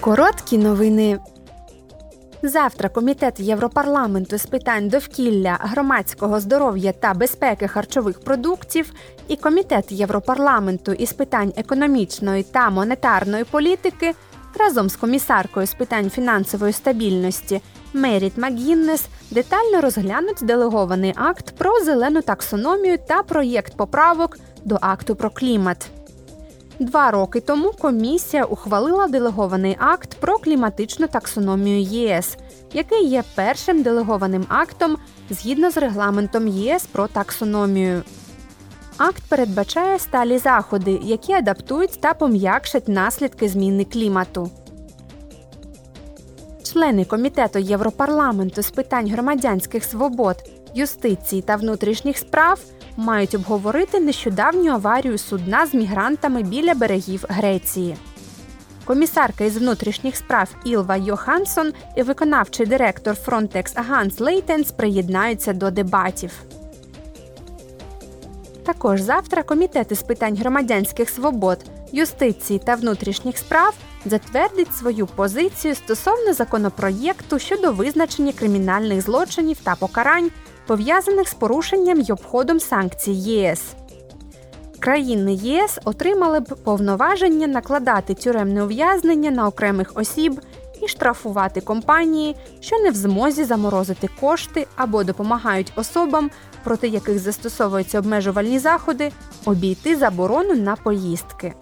Короткі новини. Завтра Комітет Європарламенту з питань довкілля, громадського здоров'я та безпеки харчових продуктів і Комітет Європарламенту із питань економічної та монетарної політики разом з комісаркою з питань фінансової стабільності Меріт Макгіннес детально розглянуть делегований акт про зелену таксономію та проєкт поправок до акту про клімат. Два роки тому комісія ухвалила делегований акт про кліматичну таксономію ЄС, який є першим делегованим актом згідно з регламентом ЄС про таксономію. Акт передбачає сталі заходи, які адаптують та пом'якшать наслідки зміни клімату. Члени комітету Європарламенту з питань громадянських свобод, юстиції та внутрішніх справ мають обговорити нещодавню аварію судна з мігрантами біля берегів Греції. Комісарка із внутрішніх справ Ілва Йохансон і виконавчий директор Frontex Ганс Лейтенс приєднаються до дебатів. Також завтра комітети з питань громадянських свобод, юстиції та внутрішніх справ затвердить свою позицію стосовно законопроєкту щодо визначення кримінальних злочинів та покарань, пов'язаних з порушенням й обходом санкцій ЄС. Країни ЄС отримали б повноваження накладати тюремне ув'язнення на окремих осіб штрафувати компанії, що не в змозі заморозити кошти або допомагають особам, проти яких застосовуються обмежувальні заходи, обійти заборону на поїздки.